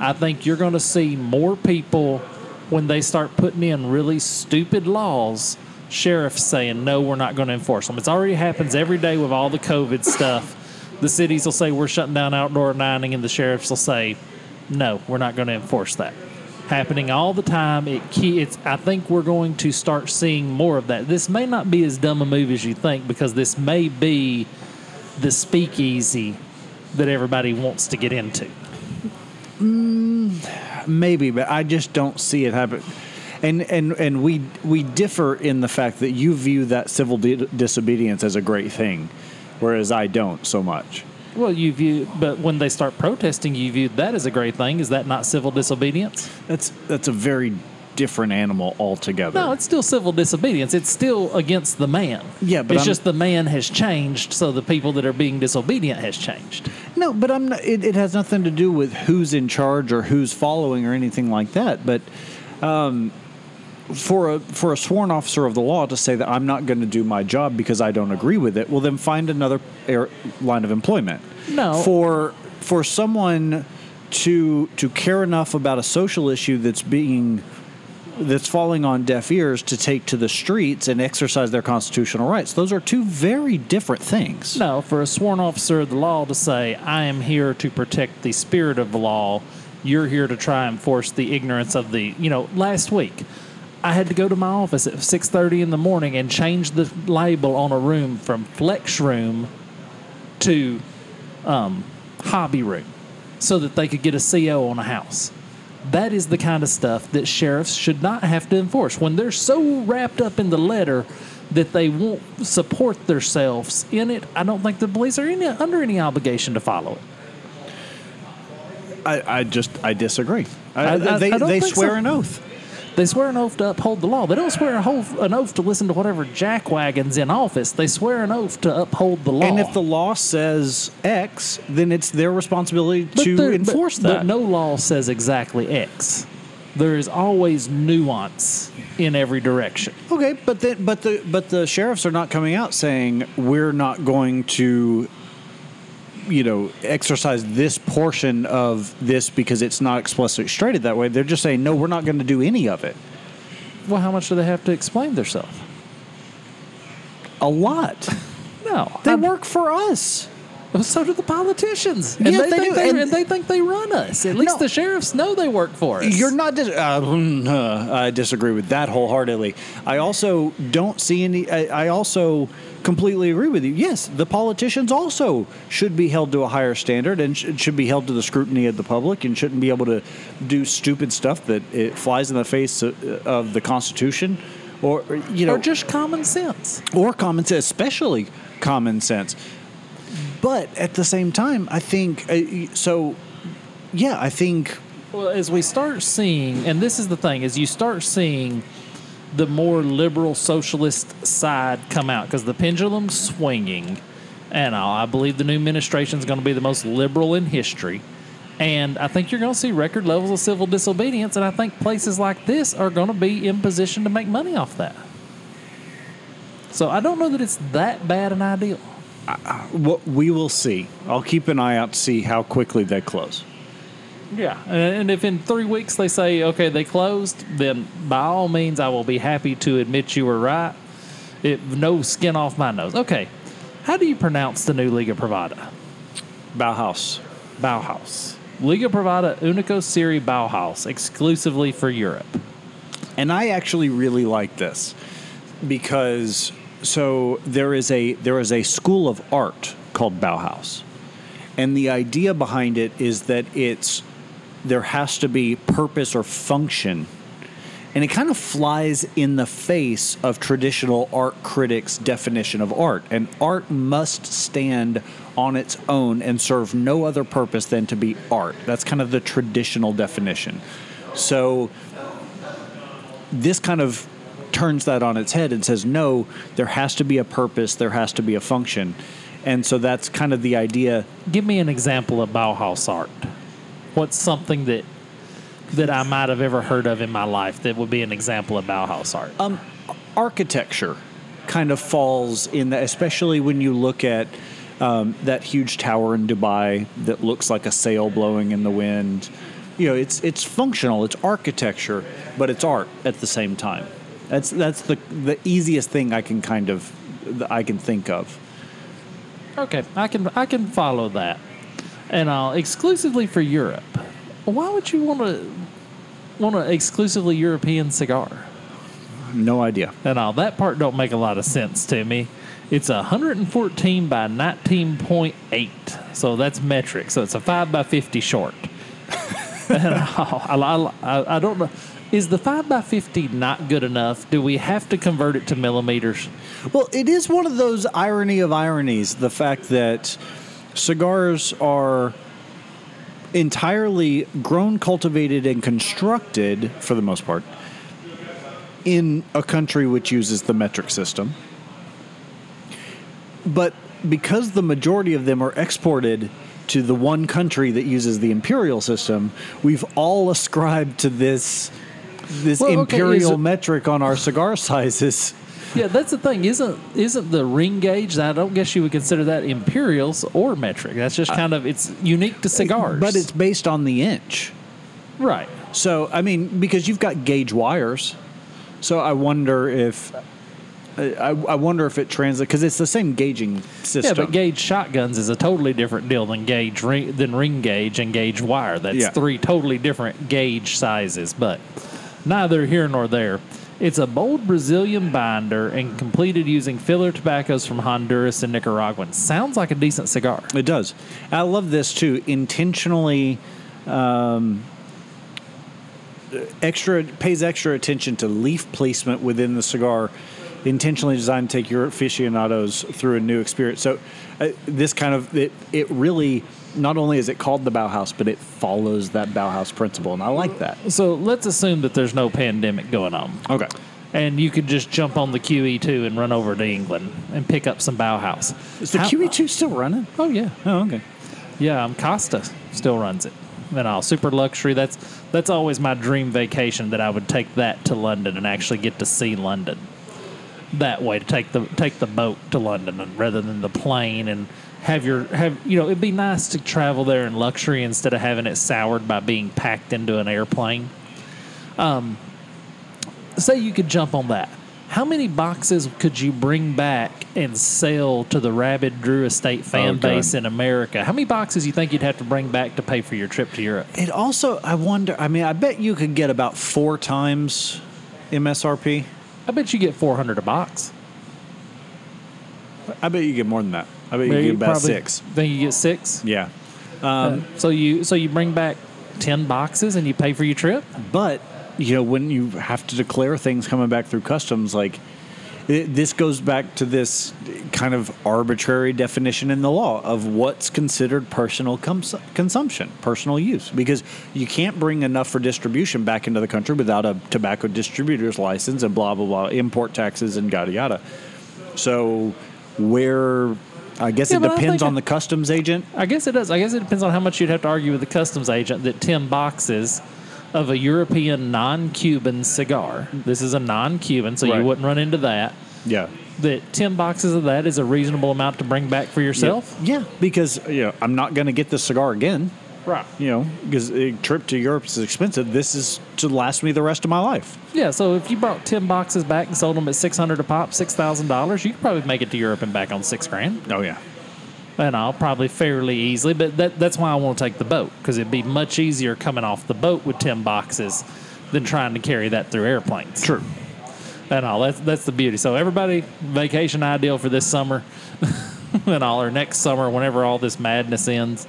I think you're going to see more people when they start putting in really stupid laws. Sheriffs saying no, we're not going to enforce them. It's already happens every day with all the COVID stuff. The cities will say we're shutting down outdoor dining, and the sheriffs will say no, we're not going to enforce that. Happening all the time. It. It's. I think we're going to start seeing more of that. This may not be as dumb a move as you think because this may be the speakeasy that everybody wants to get into. Mm, maybe, but I just don't see it happen. And and and we we differ in the fact that you view that civil di- disobedience as a great thing, whereas I don't so much. Well, you view, but when they start protesting, you view that as a great thing. Is that not civil disobedience? That's that's a very different animal altogether. No, it's still civil disobedience. It's still against the man. Yeah, but it's I'm- just the man has changed, so the people that are being disobedient has changed. No, but I'm not, it, it has nothing to do with who's in charge or who's following or anything like that. But um, for a for a sworn officer of the law to say that I'm not going to do my job because I don't agree with it, well, then find another air, line of employment. No. for for someone to to care enough about a social issue that's being that's falling on deaf ears to take to the streets and exercise their constitutional rights. Those are two very different things. No, for a sworn officer of the law to say, "I am here to protect the spirit of the law," you're here to try and force the ignorance of the. You know, last week. I had to go to my office at 6:30 in the morning and change the label on a room from flex room to um, hobby room so that they could get a CO on a house. That is the kind of stuff that sheriffs should not have to enforce. When they're so wrapped up in the letter that they won't support themselves in it, I don't think the police are any, under any obligation to follow it. I, I just I disagree. I, I- they they swear so. an oath. They swear an oath to uphold the law. They don't swear an oath to listen to whatever jackwagons in office. They swear an oath to uphold the law. And if the law says X, then it's their responsibility But to there- but- enforce But no law says exactly X. There is always nuance in every direction. Okay, but the, but the but the sheriffs are not coming out saying we're not going to you know exercise this portion of this because it's not explicitly stated that way. They're just saying no, we're not going to do any of it. Well, how much do they have to explain themselves? A lot. No, They I'm- work for us. So do the politicians, and, Yeah, they, they think do, they, and- and they think they run us. At least No. the sheriffs know they work for us. You're not. Dis- uh, mm, uh, I disagree with that wholeheartedly. I also don't see any. I, I also completely agree with you. Yes, the politicians also should be held to a higher standard and sh- should be held to the scrutiny of the public and shouldn't be able to do stupid stuff that it flies in the face of, of the Constitution, or or, you know, or just common sense. or common sense, especially common sense. But at the same time, I think uh, so. Yeah, I think Well, as we start seeing, and this is the thing, as you start seeing the more liberal socialist side come out, because the pendulum's swinging, and I believe the new administration is going to be the most liberal in history. And I think you're going to see record levels of civil disobedience, and I think places like this are going to be in position to make money off that. So I don't know that it's that bad an ideal. What we will see. I'll keep an eye out to see how quickly they close. Yeah, and and if in three weeks they say okay they closed, then by all means I will be happy to admit you were right. It no skin off my nose. Okay, how do you pronounce the new Liga Privada? Bauhaus. Bauhaus. Liga Privada Unico Serie Bauhaus, exclusively for Europe. And I actually really like this because so there is a there is a school of art called Bauhaus. And the idea behind it is that it's there has to be purpose or function. And it kind of flies in the face of traditional art critics' definition of art. And art must stand on its own and serve no other purpose than to be art. That's kind of the traditional definition. So this kind of turns that on its head and says, no, there has to be a purpose, there has to be a function. And so that's kind of the idea. Give me an example of Bauhaus art. What's something that that I might have ever heard of in my life that would be an example of Bauhaus art? Um, architecture kind of falls in that, especially when you look at um, that huge tower in Dubai that looks like a sail blowing in the wind. You know, it's it's functional, it's architecture, but it's art at the same time. That's that's the the easiest thing I can kind of I can think of. Okay, I can I can follow that, and uh, exclusively for Europe. Why would you want to want an exclusively European cigar? No idea. And all that part don't make a lot of sense to me. It's a 114 by 19.8, so that's metric. So it's a five by 50 short. and I, I, I, I don't know. Is the five by 50 not good enough? Do we have to convert it to millimeters? Well, it is one of those irony of ironies the fact that cigars are entirely grown, cultivated, and constructed, for the most part, in a country which uses the metric system. But because the majority of them are exported to the one country that uses the imperial system, we've all ascribed to this this Well, imperial it- metric on our cigar sizes. Yeah, that's the thing. Isn't isn't the ring gauge? I don't guess you would consider that imperials or metric. That's just kind of it's unique to cigars. But it's based on the inch. right. So, I mean, because you've got gauge wires. So I wonder if. I, I wonder if it translates because it's the same gauging system. Yeah, but gauge shotguns is a totally different deal than gauge ring, than ring gauge and gauge wire. That's Yeah. three totally different gauge sizes. But neither here nor there. It's a bold Brazilian binder and completed using filler tobaccos from Honduras and Nicaraguan. Sounds like a decent cigar. It does. I love this too. Intentionally, um, extra pays extra attention to leaf placement within the cigar. Intentionally designed to take your aficionados through a new experience. So, uh, this kind of it, it really not only is it called the Bauhaus, but it follows that Bauhaus principle, and I like that. So let's assume that there's no pandemic going on. Okay. and you could just jump on the QE2 and run over to England and pick up some Bauhaus. Is the How- QE2 still running? Oh yeah, Oh, okay. yeah. Um, Costa still runs it. and all super luxury. That's that's always my dream vacation that I would take that to London and actually get to see London that way to take the take the boat to London and rather than the plane and have your have you know it'd be nice to travel there in luxury instead of having it soured by being packed into an airplane. Um, say you could jump on that. How many boxes could you bring back and sell to the rabid Drew Estate fan Oh, base in America? How many boxes you think you'd have to bring back to pay for your trip to Europe? It also, I wonder. I mean, I bet you could get about four times MSRP. I bet you get four hundred a box. I bet you get more than that. I bet you Maybe get about probably- six. Think you get six? Yeah. Uh, um, so you so you bring back ten boxes and you pay for your trip? But you know, when you have to declare things coming back through customs, like this goes back to this kind of arbitrary definition in the law of what's considered personal cons- consumption, personal use, because you can't bring enough for distribution back into the country without a tobacco distributor's license and blah blah blah, import taxes and yada yada. So where. I guess Yeah, it depends on it- the customs agent. I guess it does. I guess it depends on how much you'd have to argue with the customs agent that 10 boxes of a European non Cuban cigar, this is a non Cuban, so Right. you wouldn't run into that, Yeah. that 10 boxes of that is a reasonable amount to bring back for yourself? Yeah, because you know I'm not going to get this cigar again. Right. You know, because a trip to Europe is expensive. This is to last me the rest of my life. Yeah, so if you brought 10 boxes back and sold them at 600 a pop, $6,000, you could probably make it to Europe and back on six grand. Oh yeah. And I'll probably fairly easily. But that, that's why I want to take the boat because it'd be much easier coming off the boat with ten boxes than trying to carry that through airplanes. True. And all that's that's the beauty. So everybody, vacation ideal for this summer, and all or next summer, whenever all this madness ends.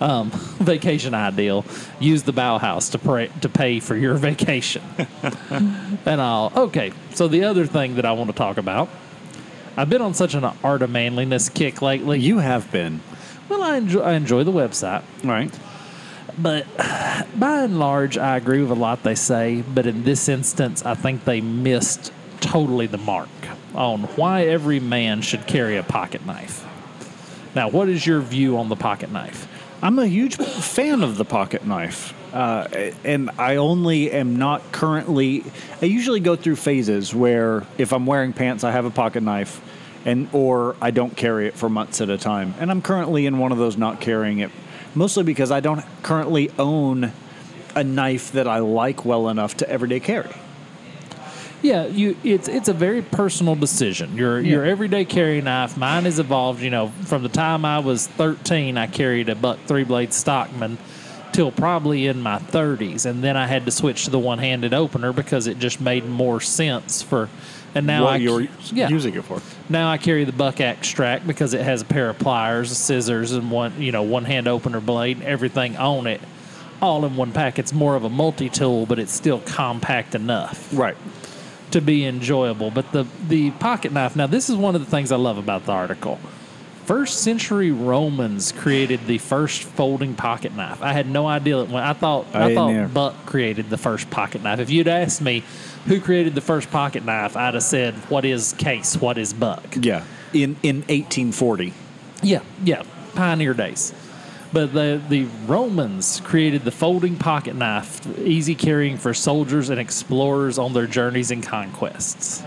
Um, vacation ideal. Use the Bauhaus to to pay for your vacation. and all. Okay. So the other thing that I want to talk about. I've been on such an art of manliness kick lately. You have been Well, I enjoy, I enjoy the website, right. but by and large, I agree with a lot they say. But in this instance, I think they missed totally the mark on why every man should carry a pocket knife. Now, what is your view on the pocket knife? I'm a huge fan of the pocket knife. Uh, and I only am not currently. I usually go through phases where if I'm wearing pants, I have a pocket knife, and or I don't carry it for months at a time. And I'm currently in one of those not carrying it, mostly because I don't currently own a knife that I like well enough to everyday carry. Yeah, you. It's it's a very personal decision. Your your everyday carry knife. Mine has evolved. You know, from the time I was 13, I carried a buck three blade Stockman till probably in my 30s, and then I had to switch to the one handed opener because it just made more sense for. And now what I you're yeah. using it for? Now I carry the Buck X-Tract because it has a pair of pliers, scissors, and one you know one hand opener blade, everything on it, all in one pack. It's more of a multi tool, but it's still compact enough Right. to be enjoyable. But the the pocket knife. Now this is one of the things I love about the article. First century Romans created the first folding pocket knife. I had no idea that when I thought I I, thought either. Buck created the first pocket knife. If you'd asked me who created the first pocket knife, I'd have said, "What is Case? What is Buck?" Yeah. In in 1840. Yeah, yeah, pioneer days. But the the Romans created the folding pocket knife, easy carrying for soldiers and explorers on their journeys and conquests.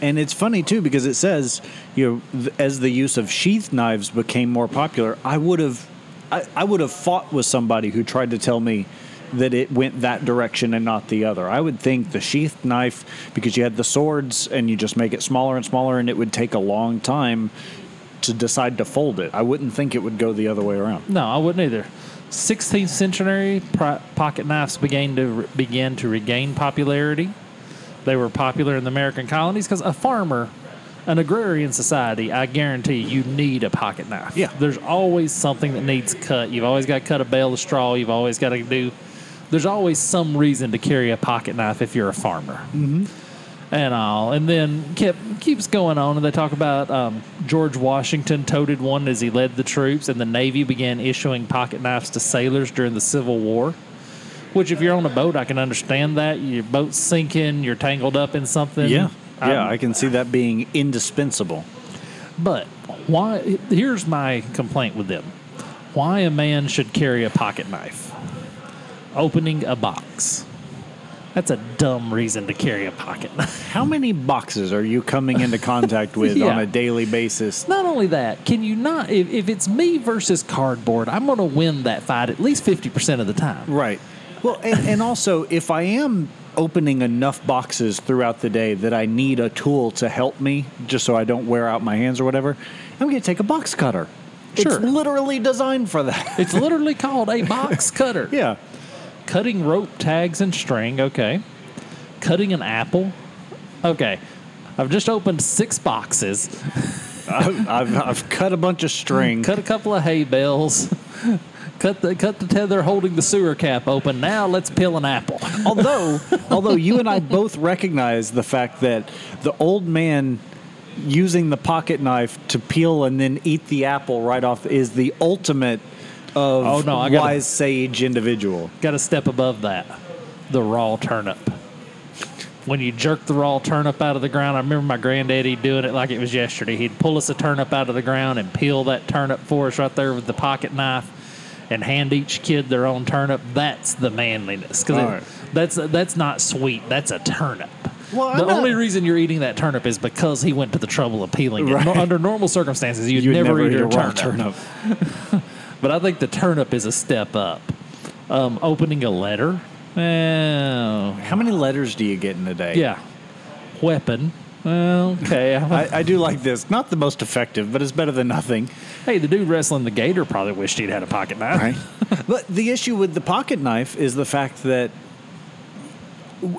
And it's funny too because it says, you know, as the use of sheath knives became more popular, I would have, I, I would have fought with somebody who tried to tell me that it went that direction and not the other. I would think the sheath knife because you had the swords and you just make it smaller and smaller, and it would take a long time to decide to fold it. I wouldn't think it would go the other way around. No, I wouldn't either. 16th century pocket knives began to re- began to regain popularity. They were popular in the American colonies because a farmer, an agrarian society, I guarantee you need a pocket knife. Yeah. There's always something that needs cut. You've always got to cut a bale of straw. You've always got to do. There's always some reason to carry a pocket knife if you're a farmer. Mm-hmm. And all, and then kept keeps going on, and they talk about um, George Washington toted one as he led the troops, and the Navy began issuing pocket knives to sailors during the Civil War. Which, if you're on a boat, I can understand that. Your boat's sinking, you're tangled up in something. Yeah, yeah, Um, I can see that being indispensable. but why? Here's my complaint with them: Why a man should carry a pocket knife? Opening a box. That's a dumb reason to carry a pocket knife. How many boxes are you coming into contact with Yeah. on a daily basis? Not only that, can you not, if, if it's me versus cardboard, I'm going to win that fight at least 50% of the time. Right. Well, and, and also, if I am opening enough boxes throughout the day that I need a tool to help me, just so I don't wear out my hands or whatever, I'm going to take a box cutter. Sure. It's literally designed for that. It's literally called a box cutter. yeah. Cutting rope, tags, and string. Okay. Cutting an apple. Okay. I've just opened six boxes. I've, I've, I've cut a bunch of string. Cut a couple of hay bales. Cut the cut the tether holding the sewer cap open. Now let's peel an apple. although, although you and I both recognize the fact that the old man using the pocket knife to peel and then eat the apple right off is the ultimate of Oh, no, I gotta- wise sage individual. Got to step above that. The raw turnip. When you jerk the raw turnip out of the ground, I remember my granddaddy doing it like it was yesterday. He'd pull us a turnip out of the ground and peel that turnip for us right there with the pocket knife, and hand each kid their own turnip. That's the manliness because All right. that's that's not sweet. That's a turnip. Well, the not- only reason you're eating that turnip is because he went to the trouble of peeling it. Right. No- under normal circumstances, you'd, You'd never, eat a raw turnip. But I think the turnip is a step up. Um, opening a letter. Well, How many letters do you get in a day? yeah. Weapon. Well, okay. I, I do like this. Not the most effective, but it's better than nothing. hey, the dude wrestling the gator probably wished he'd had a pocket knife. but the issue with the pocket knife is the fact that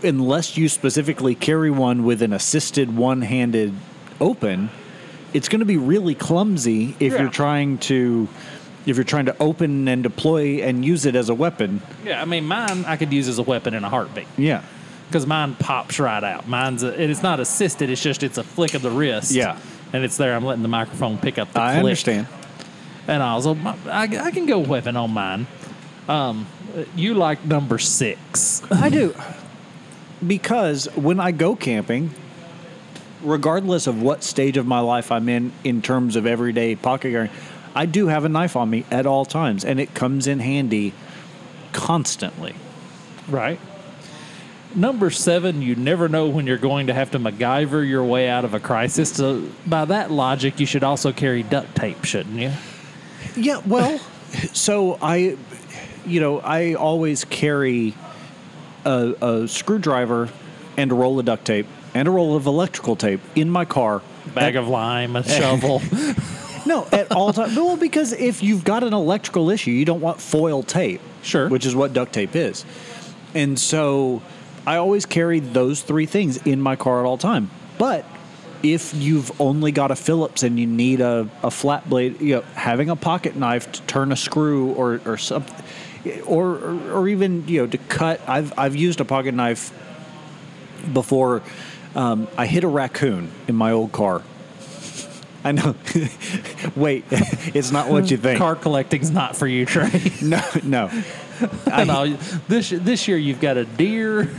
unless you specifically carry one with an assisted one-handed open, it's going to be really clumsy if Yeah. you're trying to if you're trying to open and deploy and use it as a weapon. Yeah, I mean, mine I could use as a weapon in a heartbeat Yeah. Because mine pops right out. Mine's a, and it's not assisted; it's just it's a flick of the wrist. Yeah. and it's there. I'm letting the microphone pick up the flick. I click. understand. And also, my- I, I can go weapon on mine. Um, you like number six? I do. Because when I go camping, regardless of what stage of my life I'm in, in terms of everyday pocket carrying, I do have a knife on me at all times, and it comes in handy constantly. Right. Number seven, you never know when you're going to have to MacGyver your way out of a crisis. So, by that logic, you should also carry duct tape, shouldn't you? Yeah, well, so I, you know, I always carry a, a screwdriver and a roll of duct tape and a roll of electrical tape in my car. Bag of lime, a shovel. No, at all times. Well, because if you've got an electrical issue, you don't want foil tape. Sure. Which is what duct tape is. And so I always carry those three things in my car at all time. But if you've only got a Phillips and you need a, a flat blade, you know, having a pocket knife to turn a screw or, or something, or, or, or even, you know, to cut, I've, I've used a pocket knife before. Um, I hit a raccoon in my old car. I know. Wait, it's not what you think. Car collecting's not for you, Trae. No, no. I- no, this this year you've got a deer,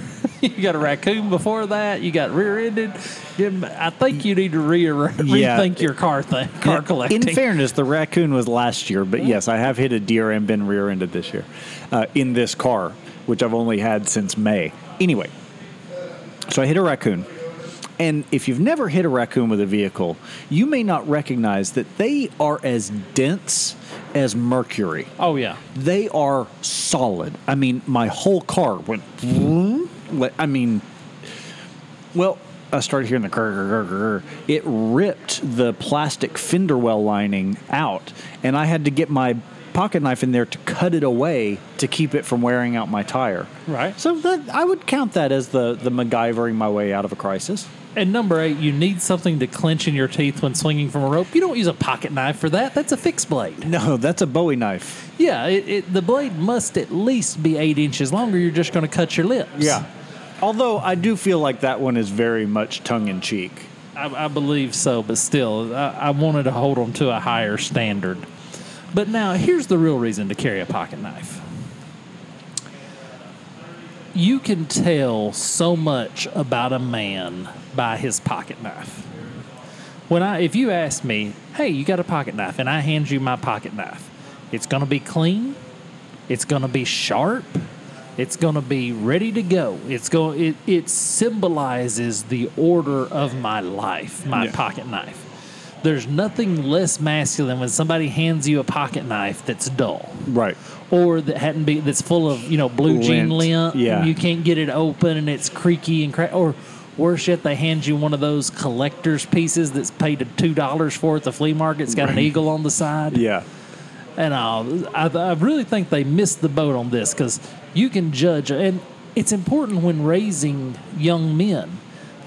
you got a raccoon. Before that, you got rear-ended. I think you need to re- Yeah. rethink your car thing, car collecting. In fairness, the raccoon was last year, but yes, I have hit a deer and been rear-ended this year uh, in this car, which I've only had since May. Anyway, so I hit a raccoon. And if you've never hit a raccoon with a vehicle, you may not recognize that they are as dense as mercury. oh yeah, They are solid. I mean, my whole car went. vroom. Like, I mean, well, I started hearing the grr, grr, grr, grr. It ripped the plastic fender well lining out, and I had to get my pocket knife in there to cut it away to keep it from wearing out my tire. right. So that I would count that as the the MacGyvering my way out of a crisis. And number eight, you need something to clench in your teeth when swinging from a rope. You don't use a pocket knife for that. That's a fixed blade. No, that's a Bowie knife. Yeah, it, it, the blade must at least be eight inches longer. You're just going to cut your lips. Although I do feel like that one is very much tongue in cheek. I, I believe so, but still, I, I wanted to hold them to a higher standard. But now, here's the real reason to carry a pocket knife. You can tell so much about a man by his pocket knife. When I, if you ask me, "Hey, you got a pocket knife," and I hand you my pocket knife, it's going to be clean. It's going to be sharp. It's going to be ready to go. It's going. It, it symbolizes the order of my life. My Yeah. pocket knife. There's nothing less masculine when somebody hands you a pocket knife that's dull Right. or that hadn't been that's full of you know blue jean Lint, lint. yeah. you can't get it open and it's creaky and crack. Or worse yet, they hand you one of those collector's pieces that's paid two dollars for at the flea market. It's got an eagle on the side. Yeah. And uh, I, I really think they missed the boat on this because you can judge, and it's important when raising young men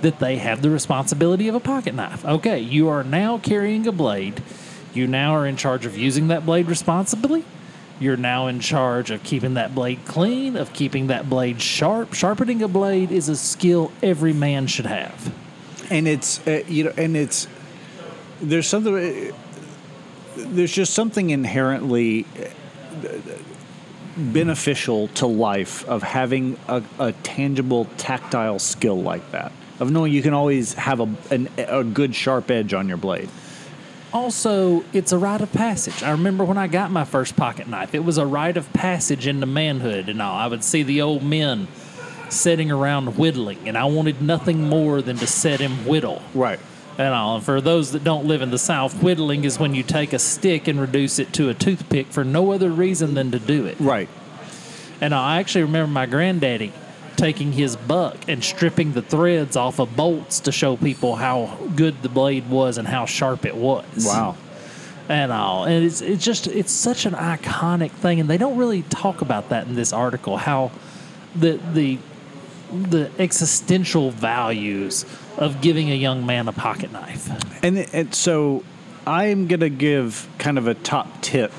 that they have the responsibility of a pocket knife. Okay, you are now carrying a blade. You now are in charge of using that blade responsibly. You're now in charge of keeping that blade clean, of keeping that blade sharp. Sharpening a blade is a skill every man should have. and it's uh, you know and it's there's something uh, there's just something inherently uh, beneficial to life of having a, a tangible tactile skill like that of knowing you can always have a, an, a good sharp edge on your blade Also, it's a rite of passage. I remember when I got my first pocket knife, it was a rite of passage into manhood and all. I would see the old men sitting around whittling, and I wanted nothing more than to set him whittle. right And all. And for those that don't live in the South, whittling is when you take a stick and reduce it to a toothpick for no other reason than to do it. right And uh, I actually remember my granddaddy taking his buck and stripping the threads off of bolts to show people how good the blade was and how sharp it was wow and all. And it's it's just it's such an iconic thing, and they don't really talk about that in this article. How the the the existential values of giving a young man a pocket knife. And, and so I'm going to give kind of a top tip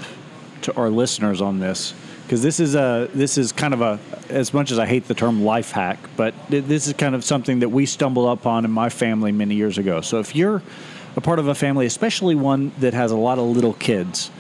to our listeners on this because this is a this is kind of a as much as I hate the term life hack, but th- this is kind of something that we stumbled upon in my family many years ago. So if you're a part of a family, especially one that has a lot of little kids,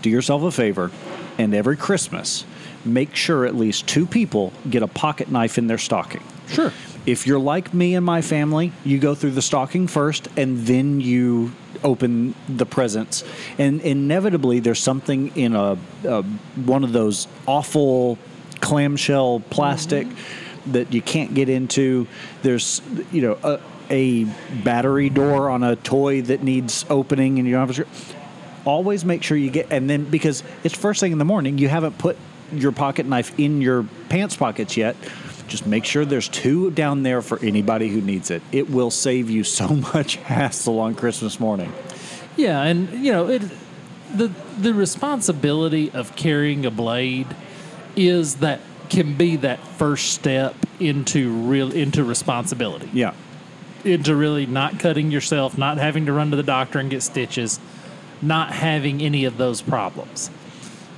do yourself a favor and every Christmas make sure at least two people get a pocket knife in their stocking. Sure. If you're like me and my family, you go through the stocking first and then you open the presents. And inevitably, there's something in a, a one of those awful clamshell plastic mm-hmm. that you can't get into. There's, you know, a, a battery door on a toy that needs opening and you don't have a always make sure you get and then because it's first thing in the morning you haven't put your pocket knife in your pants pockets yet just make sure there's two down there for anybody who needs it it will save you so much hassle on christmas morning Yeah, and you know it. The the responsibility of carrying a blade is that can be that first step into real into responsibility. yeah into really not cutting yourself, not having to run to the doctor and get stitches, not having any of those problems.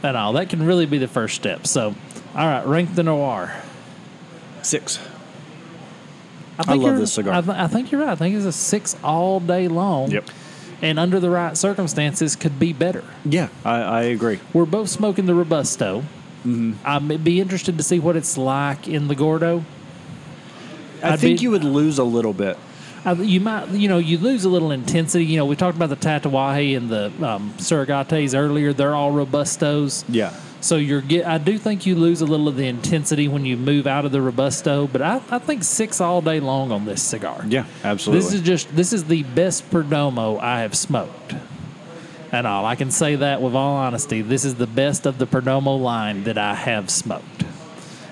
And all that can really be the first step. So, all right, rank the noir. Six I, love you're- this cigar. I, th- I think you're right. I think it's a six all day long. Yep. And under the right circumstances, could be better. yeah i, I agree We're both smoking the Robusto. Mm-hmm. I'd be interested to see what it's like in the Gordo. i I'd think be- you would lose a little bit Uh, you might, you know, you lose a little intensity. You know, we talked about the Tatuaje and the um, Surrogates earlier. They're all robustos. yeah So you're get. I do think you lose a little of the intensity when you move out of the robusto. But I, I think six all day long on this cigar. yeah absolutely This is just this is the best Perdomo I have smoked. And all I can say that with all honesty, this is the best of the Perdomo line that I have smoked.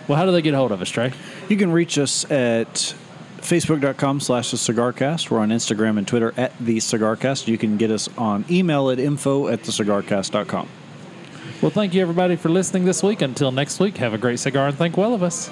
Well, how do they get a hold of us, Trae? You can reach us at facebook.com slash the cigarcast. We're on Instagram and Twitter at the cigarcast. You can get us on email at info at the cigarcast.com. Well, thank you everybody for listening this week. Until next week, have a great cigar and think well of us.